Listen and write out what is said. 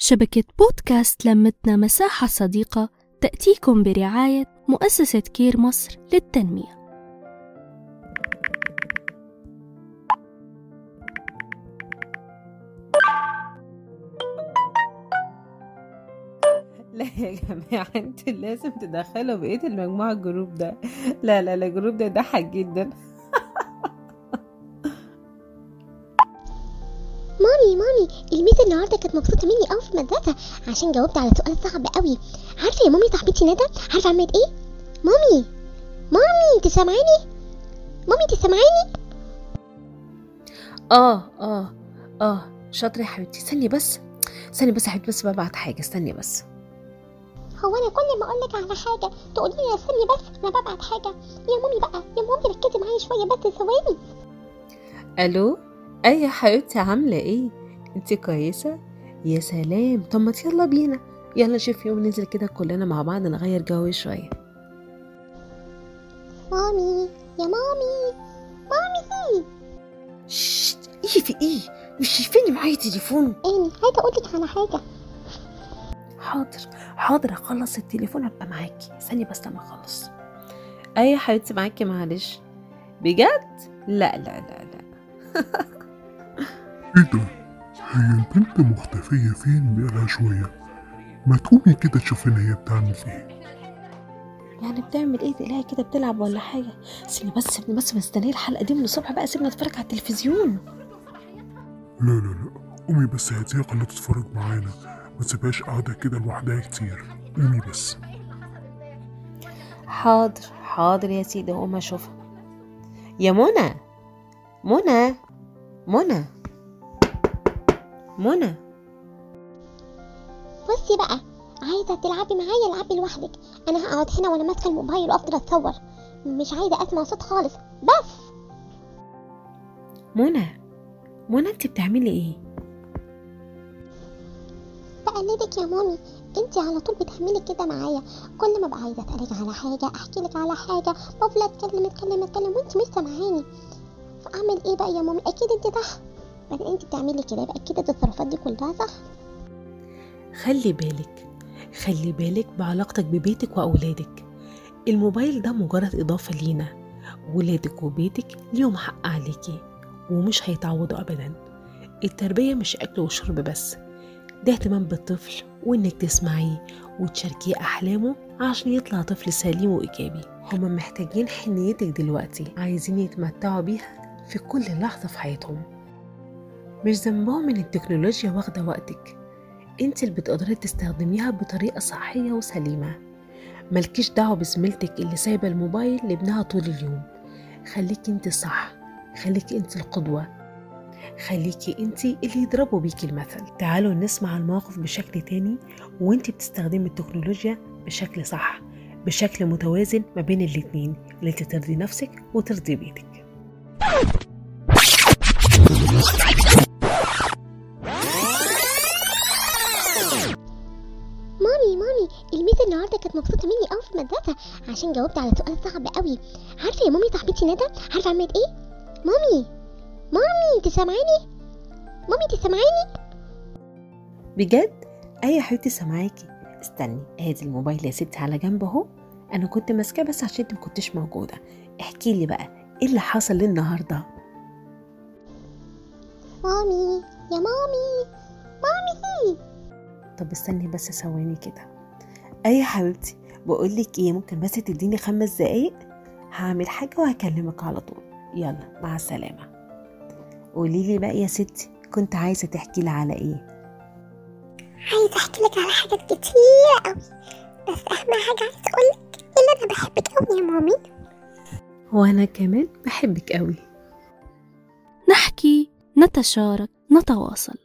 شبكة بودكاست لمتنا مساحة صديقة تأتيكم برعاية مؤسسة كير مصر للتنمية. لا يا جماعة أنتوا لازم تدخلوا بقية المجموعة ال group ده. لا لا ال group ده يضحك جدا. مامي مامي الميس النهارده كانت مبسوطة مني قوي في المدرسة. عشان جاوبت على سؤال صعب قوي عارفة يا مامي صاحبتي ندى؟ عارفة عملت إيه؟ مامي! مامي أنت سامعاني؟ مامي أنت سامعاني؟ آه آه آه. شاطرة يا حبيبتي. استني بس. استني بس يا حبيبتي بس ببعت حاجة. استني بس. هو أنا كل ما أقول لك على حاجة تقولي لي استني بس أنا ببعت حاجة. يا مامي بقى يا مامي ركزي معايا شوية بس ثواني. ألو؟ أي يا حبيبتي عاملة إيه؟ انت كويسة؟ يا سلام. طب ما يلا بينا. يلا نشوف يوم ننزل كده كلنا مع بعض نغير جو شوية. مامي يا مامي. مامي شت إيه في إيه؟ مش شايفاني معايا تليفون. اني عايزة أقول لك على حاجة. حاضر. حاضر أخلص التليفون ابقى معاكي. استني بس لما أخلص. أي يا حبيبتي معاكي معلش. بجد؟ لا لا لا لا. إيه ده؟ هي البنت مختفية فين؟ بقالها شوية؟ ما تقومي كده تشوفينا هي بتعمل إيه؟ يعني بتعمل إيه؟ تلاقيها كده بتلعب ولا حاجة؟ سيبني بس سيبني بس مستنية الحلقة دي من الصبح بقى سيبني اتفرج على التلفزيون. لا لا لا. قومي بس هاتيها خليها تتفرج معانا. ما تسيبهاش قاعدة كده لوحدها كتير. قومي بس. حاضر حاضر يا سيدي اقوم أشوفها. يا منى! منى! منى! منى. بصي بقى عايزة تلعبي معايا العبي لوحدك. أنا هقعد هنا وأنا ماسكة الموبايل وأفضل أتصور. مش عايزة أسمع صوت خالص. بس! منى منى انت بتعملي إيه؟ بقلدك يا مامي. انت على طول بتعملي كده معايا. كل ما أبقى عايزة أسألك على حاجة أحكي لك على حاجة بفضل أتكلم أتكلم أتكلم وانت مش سامعاني. فأعمل إيه بقى يا مامي؟ أكيد انت صح بعدين انت بتعملي كده يبقى أكيد التصرفات دي كلها صح؟ خلي بالك خلي بالك بعلاقتك ببيتك وأولادك. الموبايل ده مجرد إضافة لينا. ولادك وبيتك ليهم حق عليكي ومش هيتعوضوا أبدا. التربية مش أكل وشرب بس. ده اهتمام بالطفل وإنك تسمعيه وتشاركيه أحلامه عشان يطلع طفل سليم وإيجابي. هما محتاجين حنيتك دلوقتي عايزين يتمتعوا بيها في كل لحظة في حياتهم. مش ذنبهم إن التكنولوجيا واخدة وقتك. أنت اللي بتقدري تستخدميها بطريقة صحية وسليمة. ملكيش دعوة بزميلتك اللي سايبة الموبايل لابنها طول اليوم. خليكي أنت صح خليكي أنت القدوة. خليكي أنت اللي يضربوا بيكي المثل. تعالوا نسمع المواقف بشكل تاني وأنت بتستخدمي التكنولوجيا بشكل صح بشكل متوازن ما بين الاتنين اللي ترضي نفسك وترضي بيتك. مامي مامي الميس النهارده كانت مبسوطة مني قوي في المدرسة. عشان جاوبت على سؤال صعب قوي عارفة يا مامي صاحبتي ندى؟ عارفة عملت إيه؟ مامي مامي أنت سامعاني؟ مامي أنت سامعاني؟ بجد؟ أي يا حبيبتي سامعاكي. استني ادي الموبايل يا ستي على جنب أهو. أنا كنت ماسكاه بس عشان أنت ما كنتش موجودة. احكي لي بقى إيه اللي حصل النهارده؟ مامي يا مامي. مامي. طب استني بس ثواني كده. اي يا حبيبتي بقول لك إيه ممكن بس تديني خمس دقايق؟ هعمل حاجة وهكلمك على طول. يلا مع السلامة. قولي لي بقى يا ستي كنت عايزة تحكي لي على إيه؟ عايزة أحكي لك على حاجات كتير قوي بس أهم حاجة عايزة أقول لك إن أنا بحبك قوي يا مامي. وأنا كمان بحبك قوي نحكي نتشارك نتواصل.